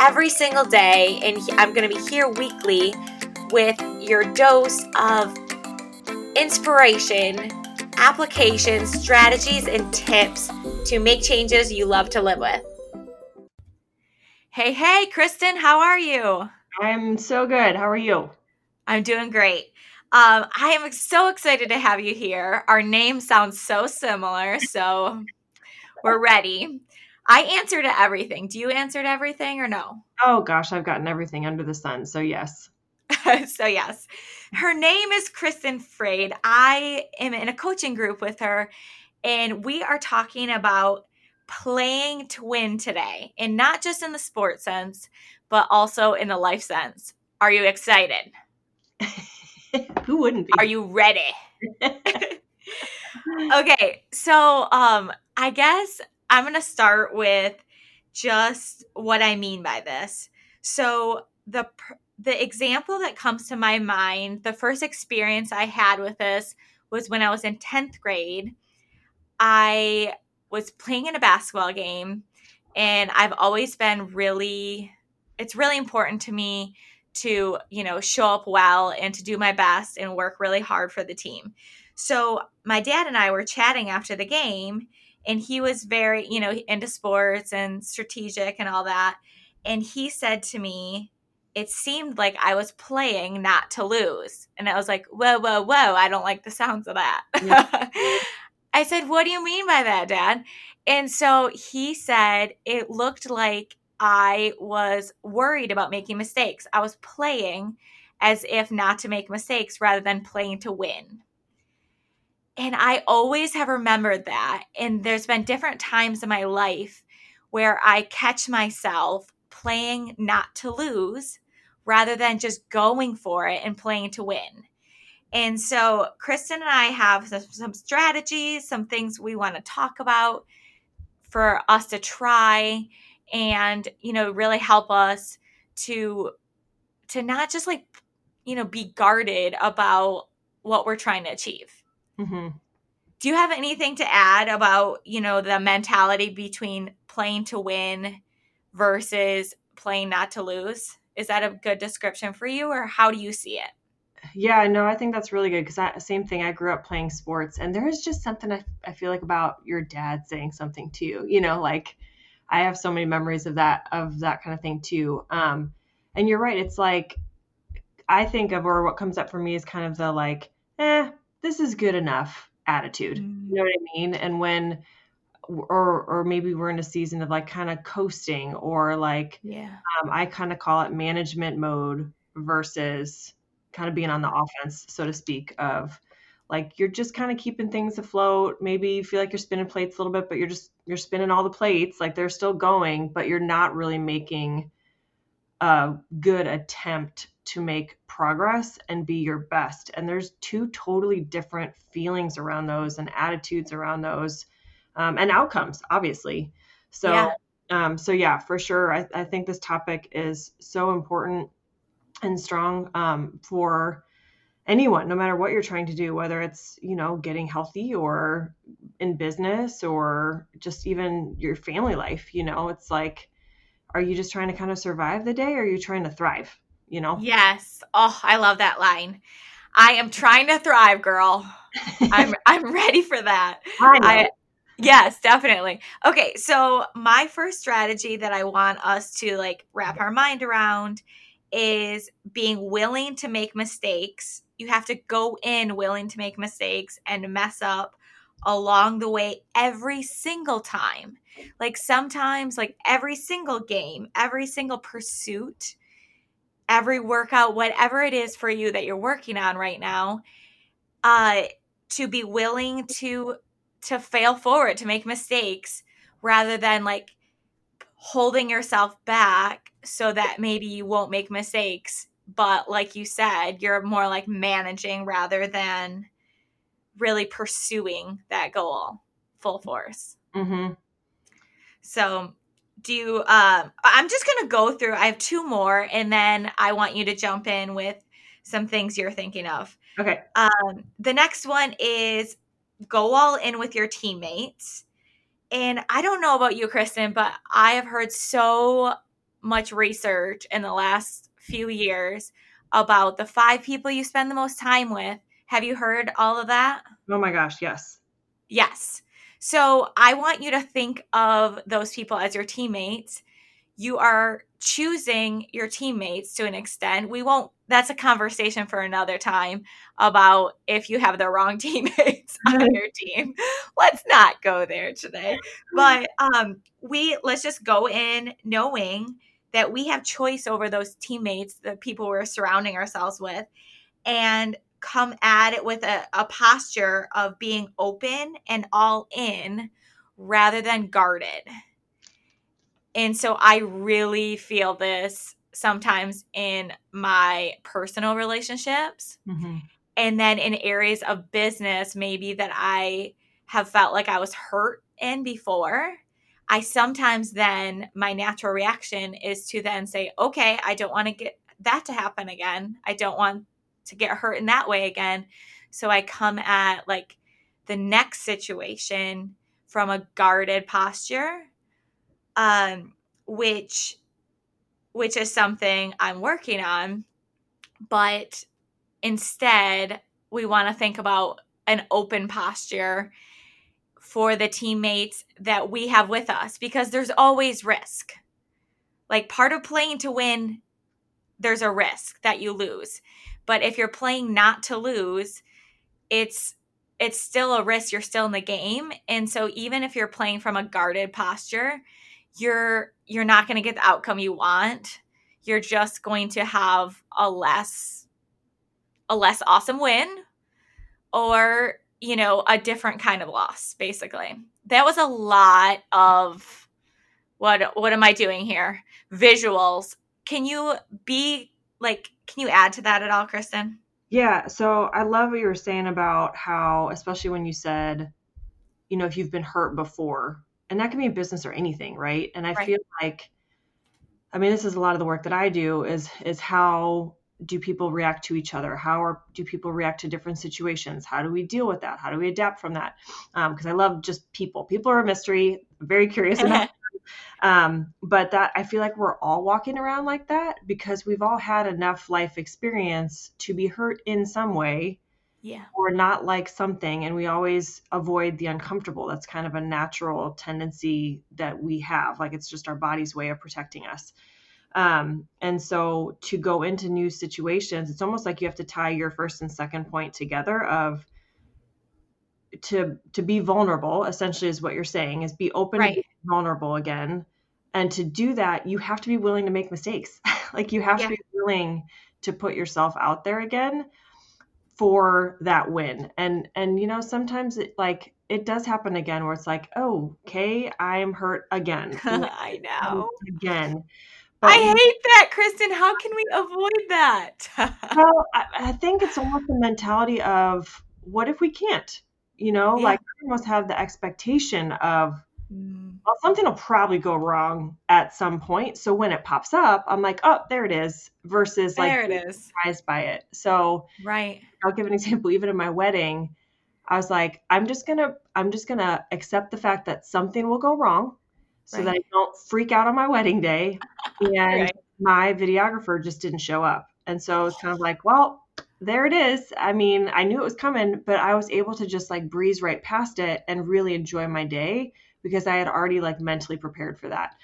every single day. And I'm going to be here weekly with your dose of inspiration, applications, strategies, and tips to make changes you love to live with. Hey, hey, Kristin, how are you? I'm so good. How are you? I'm doing great. Um, I am so excited to have you here. Our names sounds so similar, so we're ready. I answer to everything. Do you answer to everything or no? Oh gosh, I've gotten everything under the sun. So yes. so yes. Her name is Kristin Frade. I am in a coaching group with her and we are talking about playing to win today. And not just in the sport sense, but also in the life sense. Are you excited? Who wouldn't be? Are you ready? okay, so um I guess I'm going to start with just what I mean by this. So the the example that comes to my mind, the first experience I had with this was when I was in 10th grade. I was playing in a basketball game and I've always been really it's really important to me to, you know, show up well and to do my best and work really hard for the team. So, my dad and I were chatting after the game and he was very, you know, into sports and strategic and all that. And he said to me, it seemed like I was playing not to lose. And I was like, whoa, whoa, whoa, I don't like the sounds of that. Yeah. I said, what do you mean by that, Dad? And so he said, it looked like I was worried about making mistakes. I was playing as if not to make mistakes rather than playing to win. And I always have remembered that. And there's been different times in my life where I catch myself playing not to lose rather than just going for it and playing to win. And so, Kristin and I have some, strategies, some things we want to talk about for us to try and, you know, really help us to to not just like, you know, be guarded about what we're trying to achieve. Mm-hmm. Do you have anything to add about, you know, the mentality between playing to win versus playing not to lose? Is that a good description for you, or how do you see it? Yeah, no, I think that's really good because same thing. I grew up playing sports, and there is just something I, I feel like about your dad saying something to you. You know, like I have so many memories of that of that kind of thing too. Um, and you're right. It's like I think of or what comes up for me is kind of the like, eh, this is good enough attitude. Mm-hmm. You know what I mean? And when or or maybe we're in a season of like kind of coasting or like yeah um, i kind of call it management mode versus kind of being on the offense so to speak of like you're just kind of keeping things afloat maybe you feel like you're spinning plates a little bit but you're just you're spinning all the plates like they're still going but you're not really making a good attempt to make progress and be your best. And there's two totally different feelings around those and attitudes around those um, and outcomes, obviously. So, yeah. Um, so yeah, for sure. I, I, think this topic is so important and strong um, for anyone, no matter what you're trying to do, whether it's, you know, getting healthy or in business or just even your family life, you know, it's like, are you just trying to kind of survive the day or are you trying to thrive? You know? Yes. Oh, I love that line. I am trying to thrive, girl. I'm I'm ready for that. I, I Yes, definitely. Okay, so my first strategy that I want us to like wrap our mind around is being willing to make mistakes. You have to go in willing to make mistakes and mess up along the way every single time. Like sometimes, like every single game, every single pursuit, every workout, whatever it is for you that you're working on right now, uh, to be willing to to fail forward, to make mistakes, rather than like holding yourself back so that maybe you won't make mistakes. But like you said, you're more like managing rather than really pursuing that goal full force. Mm-hmm. So, do you, um, I'm just going to go through, I have two more, and then I want you to jump in with some things you're thinking of. Okay. Um, the next one is go all in with your teammates. And I don't know about you, Kristin, but I have heard so much research in the last few years about the five people you spend the most time with. Have you heard all of that? Oh my gosh, yes. Yes. So I want you to think of those people as your teammates. You are choosing your teammates to an extent. We won't, that's a conversation for another time about if you have the wrong teammates on your team. Let's not go there today. But um, we, let's just go in knowing that we have choice over those teammates, the people we're surrounding ourselves with, and come at it with a, a posture of being open and all in rather than guarded. And so I really feel this sometimes in my personal relationships. Mm-hmm. And then in areas of business, maybe that I have felt like I was hurt in before. I sometimes then, my natural reaction is to then say, okay, I don't want to get that to happen again. I don't want to get hurt in that way again. So I come at like the next situation from a guarded posture, um, which which is something I'm working on. But instead, we want to think about an open posture for the teammates that we have with us because there's always risk. Like part of playing to win, there's a risk that you lose. But if you're playing not to lose, it's it's still a risk. You're still in the game. And so even if you're playing from a guarded posture, you're you're not going to get the outcome you want. You're just going to have a less a less awesome win or, you know, a different kind of loss basically. That was a lot of what what am I doing here? Visuals. Can you be like can you add to that at all, Kristin? Yeah. So I love what you were saying about how, especially when you said, you know, if you've been hurt before, and that can be in business or anything, right? And I Right. feel like, I mean, this is a lot of the work that I do is is how do people react to each other? How are do people react to different situations? How do we deal with that? How do we adapt from that? Um, because I love just people. People are a mystery. I'm very curious about um, but that I feel like we're all walking around like that because we've all had enough life experience to be hurt in some way yeah. or not like something and we always avoid the uncomfortable that's kind of a natural tendency that we have like it's just our body's way of protecting us um, and so to go into new situations it's almost like you have to tie your first and second point together of to to be vulnerable essentially is what you're saying is be open Right. vulnerable again and to do that you have to be willing to make mistakes like you have Yeah. to be willing to put yourself out there again for that win and and you know sometimes it like it does happen again where it's like oh okay i'm hurt again I know. again I hate that, Kristin. How can we avoid that? well I, I think it's almost the mentality of what if we can't you know Yeah. like i almost have the expectation of Mm, well, something will probably go wrong at some point. So when it pops up, I'm like, oh, there it is, versus like there it being is. surprised by it. So Right. I'll give an example. Even in my wedding, I was like, I'm just gonna, I'm just gonna accept the fact that something will go wrong, so that I don't freak out on my wedding day. And Right. my videographer just didn't show up, and so it's kind of like, well, there it is. I mean, I knew it was coming, but I was able to just like breeze right past it and really enjoy my day because I had already like mentally prepared for that.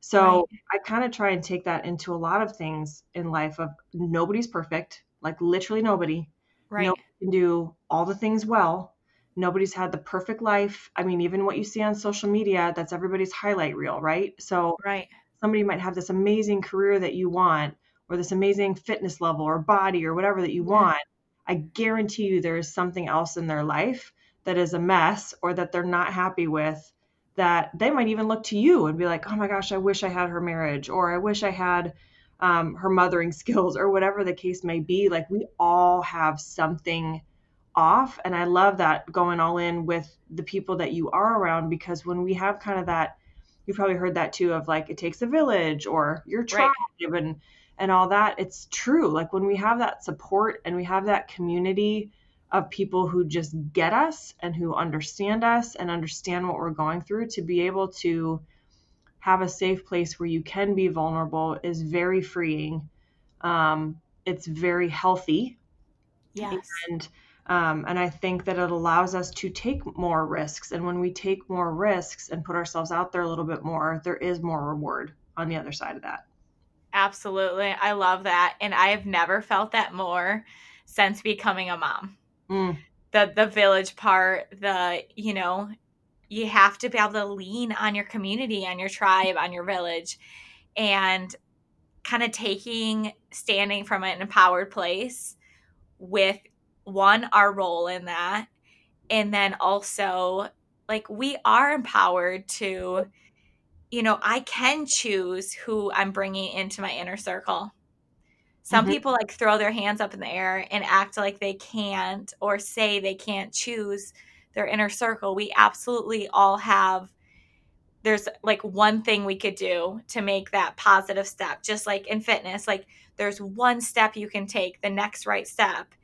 So I kind of try and take that into a lot of things in life of nobody's perfect, like literally nobody. Right. Nobody can do all the things well. Nobody's had the perfect life. I mean, even what you see on social media, that's everybody's highlight reel, right? So Right. somebody might have this amazing career that you want or this amazing fitness level or body or whatever that you want. I guarantee you there is something else in their life that is a mess or that they're not happy with that they might even look to you and be like, oh my gosh, I wish I had her marriage, or I wish I had um, her mothering skills, or whatever the case may be. Like we all have something off. And I love that going all in with the people that you are around because when we have kind of that, you've probably heard that too of like it takes a village or your tribe right. and and all that. It's true. Like when we have that support and we have that community of people who just get us and who understand us and understand what we're going through to be able to have a safe place where you can be vulnerable is very freeing. Um, it's very healthy. Yes. And um, and I think that it allows us to take more risks. And when we take more risks and put ourselves out there a little bit more, there is more reward on the other side of that. Absolutely. I love that. And I have never felt that more since becoming a mom. Mm. The the village part, the, you know, you have to be able to lean on your community, on your tribe, on your village and kind of taking standing from an empowered place with one our role in that and then also like we are empowered to you know i can choose who i'm bringing into my inner circle some mm-hmm. people like throw their hands up in the air and act like they can't or say they can't choose their inner circle we absolutely all have there's like one thing we could do to make that positive step just like in fitness like there's one step you can take the next right step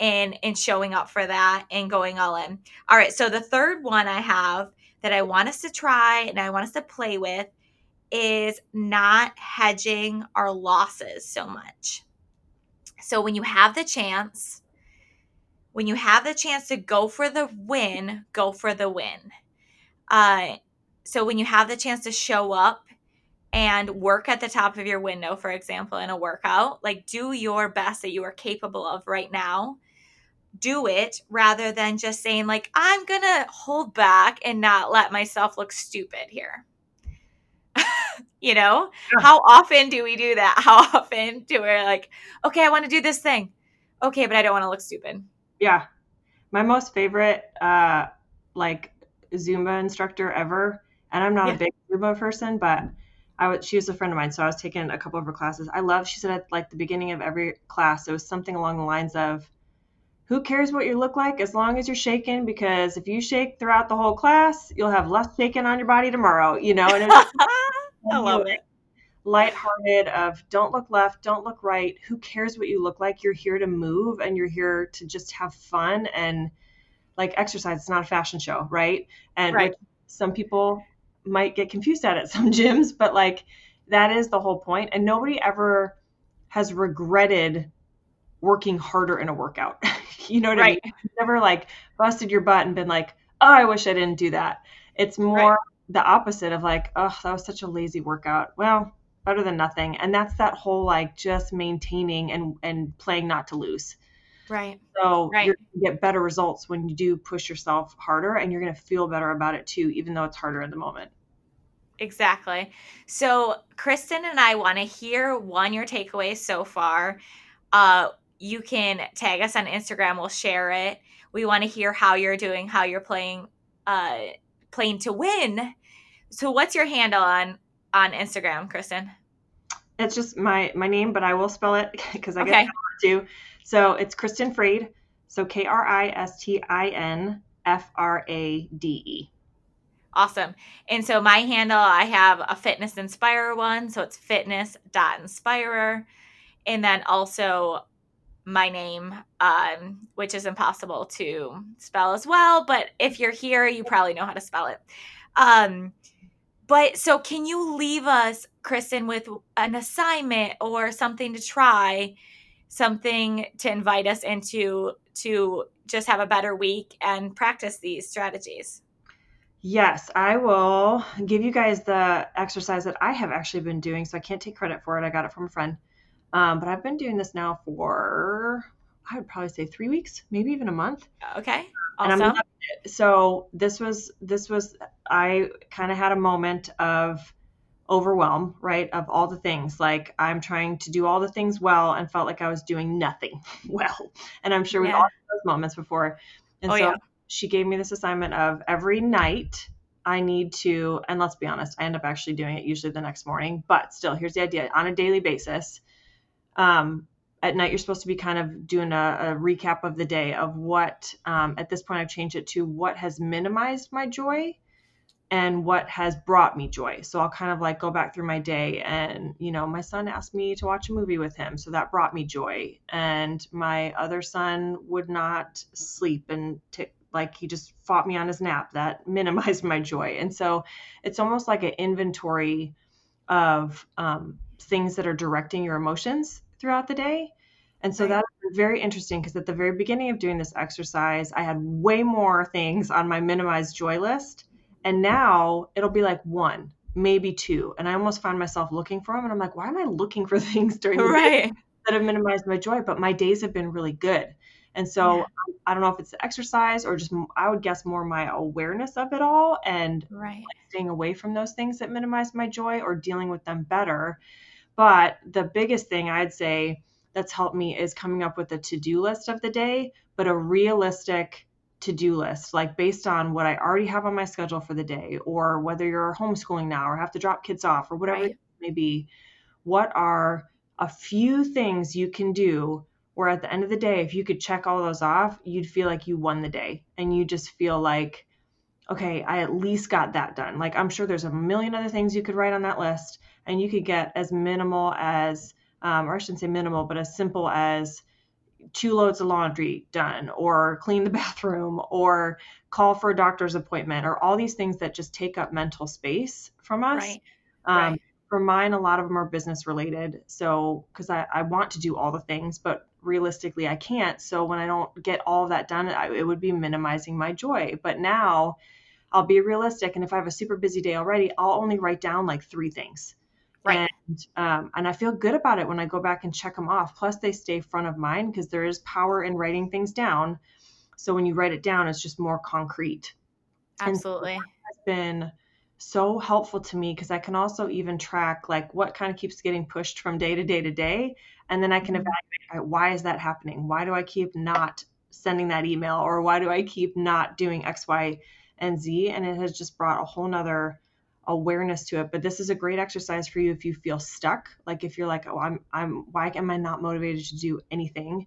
and and showing up for that and going all in. All right, so the third one I have that I want us to try and I want us to play with is not hedging our losses so much. So when you have the chance, when you have the chance to go for the win, go for the win. Uh, so when you have the chance to show up and work at the top of your window, for example, in a workout, like do your best that you are capable of right now do it rather than just saying like i'm gonna hold back and not let myself look stupid here you know yeah. how often do we do that how often do we like okay i want to do this thing okay but i don't want to look stupid yeah my most favorite uh like zumba instructor ever and i'm not yeah. a big zumba person but I was, she was a friend of mine, so I was taking a couple of her classes. I love, she said at like the beginning of every class, it was something along the lines of, who cares what you look like as long as you're shaking? Because if you shake throughout the whole class you'll have less shaking on your body tomorrow you know? And i love it. lighthearted of don't look left don't look right. Who cares what you look like? You're here to move and you're here to just have fun and like exercise. It's not a fashion show right? And right. some people might get confused at it some gyms but like that is the whole point. And nobody ever has regretted working harder in a workout You know what right. I mean? You've never like busted your butt and been like, oh, I wish I didn't do that. It's more right. the opposite of like, oh, that was such a lazy workout. Well, better than nothing. And that's that whole like just maintaining and and playing not to lose. Right. So right. you're gonna get better results when you do push yourself harder and you're gonna feel better about it too, even though it's harder in the moment. Exactly. So Kristin and I want to hear one your takeaways so far. Uh, you can tag us on Instagram. We'll share it. We want to hear how you're doing, how you're playing, uh, playing to win. So, what's your handle on on Instagram, Kristin? It's just my my name, but I will spell it because I okay. get to. So it's Kristin Frade. So K R I S T I N F R A D E. Awesome. And so my handle, I have a fitness inspirer one. So it's fitness.inspirer. And then also my name, um, which is impossible to spell as well. But if you're here, you probably know how to spell it. Um, but so, can you leave us, Kristin, with an assignment or something to try, something to invite us into to just have a better week and practice these strategies? Yes, I will give you guys the exercise that I have actually been doing. So I can't take credit for it. I got it from a friend. Um, but I've been doing this now for, I would probably say three weeks, maybe even a month. Okay. Awesome. so this was, this was, I kind of had a moment of overwhelm, right? Of all the things. Like I'm trying to do all the things well and felt like I was doing nothing well. And I'm sure we've all had those moments before. And oh, so yeah. she gave me this assignment of every night I need to, and let's be honest, I end up actually doing it usually the next morning, but still, here's the idea on a daily basis. Um, at night, you're supposed to be kind of doing a, a recap of the day of what, um, at this point, I've changed it to what has minimized my joy and what has brought me joy. So I'll kind of like go back through my day and, you know, my son asked me to watch a movie with him. So that brought me joy. And my other son would not sleep and t- like he just fought me on his nap. That minimized my joy. And so it's almost like an inventory of um, things that are directing your emotions throughout the day. And so right. that's very interesting because at the very beginning of doing this exercise, I had way more things on my minimized joy list and now it'll be like one, maybe two. And I almost find myself looking for them. And I'm like, why am I looking for things during the right. day that have minimized my joy? But my days have been really good. And so yeah. I don't know if it's the exercise or just I would guess more my awareness of it all and right. staying away from those things that minimize my joy or dealing with them better. But the biggest thing I'd say that's helped me is coming up with a to-do list of the day, but a realistic to-do list like based on what i already have on my schedule for the day or whether you're homeschooling now or have to drop kids off or whatever right. it may be what are a few things you can do where at the end of the day if you could check all those off you'd feel like you won the day and you just feel like okay i at least got that done like i'm sure there's a million other things you could write on that list and you could get as minimal as um, or i shouldn't say minimal but as simple as two loads of laundry done or clean the bathroom or call for a doctor's appointment or all these things that just take up mental space from us. Right. Um, right. For mine, a lot of them are business related. So, because I, I want to do all the things, but realistically, I can't. So, when I don't get all of that done, I, it would be minimizing my joy. But now I'll be realistic. And if I have a super busy day already, I'll only write down like three things. And, um, and I feel good about it when I go back and check them off. Plus, they stay front of mind because there is power in writing things down. So when you write it down, it's just more concrete. Absolutely. has been so helpful to me because I can also even track like what kind of keeps getting pushed from day to day to day. And then I can mm-hmm. evaluate why is that happening? Why do I keep not sending that email? Or why do I keep not doing X, Y, and Z? And it has just brought a whole nother awareness to it but this is a great exercise for you if you feel stuck. Like if you're like oh i'm i'm why am i not motivated to do anything?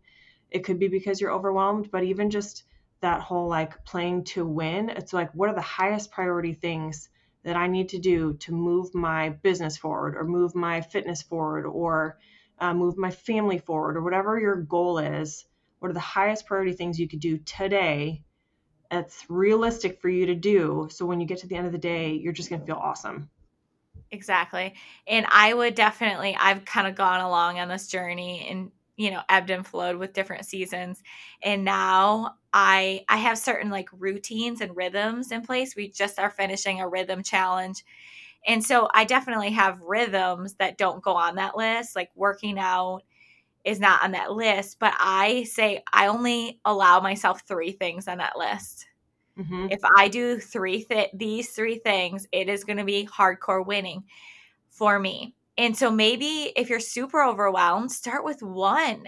It could be because you're overwhelmed but even just that whole like playing to win it's like what are the highest priority things that i need to do to move my business forward or move my fitness forward or uh, move my family forward or whatever your goal is? What are the highest priority things you could do today it's realistic for you to do. So when you get to the end of the day, you're just going to feel awesome. Exactly. And I would definitely, I've kind of gone along on this journey and, you know, ebbed and flowed with different seasons. And now I, I have certain like routines and rhythms in place. We just are finishing a rhythm challenge. And so I definitely have rhythms that don't go on that list, like working out, is not on that list, but I say I only allow myself three things on that list. Mm-hmm. If I do three th- these three things, it is going to be hardcore winning for me. And so maybe if you're super overwhelmed, start with one.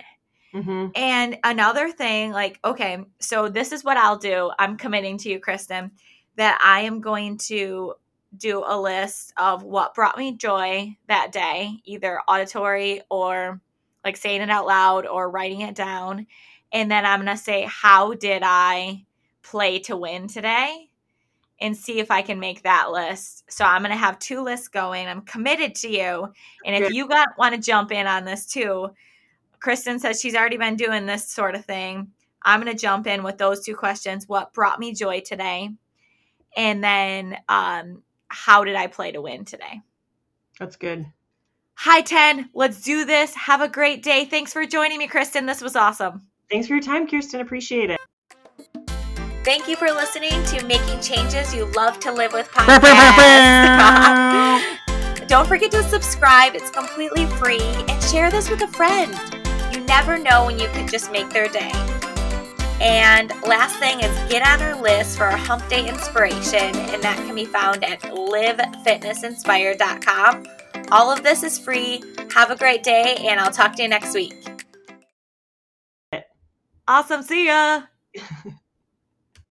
Mm-hmm. And another thing, like, okay, so this is what I'll do. I'm committing to you, Kristin, that I am going to do a list of what brought me joy that day, either auditory or like saying it out loud or writing it down. And then I'm going to say, How did I play to win today? And see if I can make that list. So I'm going to have two lists going. I'm committed to you. And if you got want to jump in on this too, Kristin says she's already been doing this sort of thing. I'm going to jump in with those two questions. What brought me joy today? And then um, how did I play to win today? That's good. Hi, 10. Let's do this. Have a great day. Thanks for joining me, Kristin. This was awesome. Thanks for your time, Kirsten. Appreciate it. Thank you for listening to Making Changes You Love to Live with podcast. Don't forget to subscribe, it's completely free, and share this with a friend. You never know when you could just make their day. And last thing is get on our list for our hump day inspiration, and that can be found at livefitnessinspired.com all of this is free. Have a great day, and I'll talk to you next week. Awesome. See ya.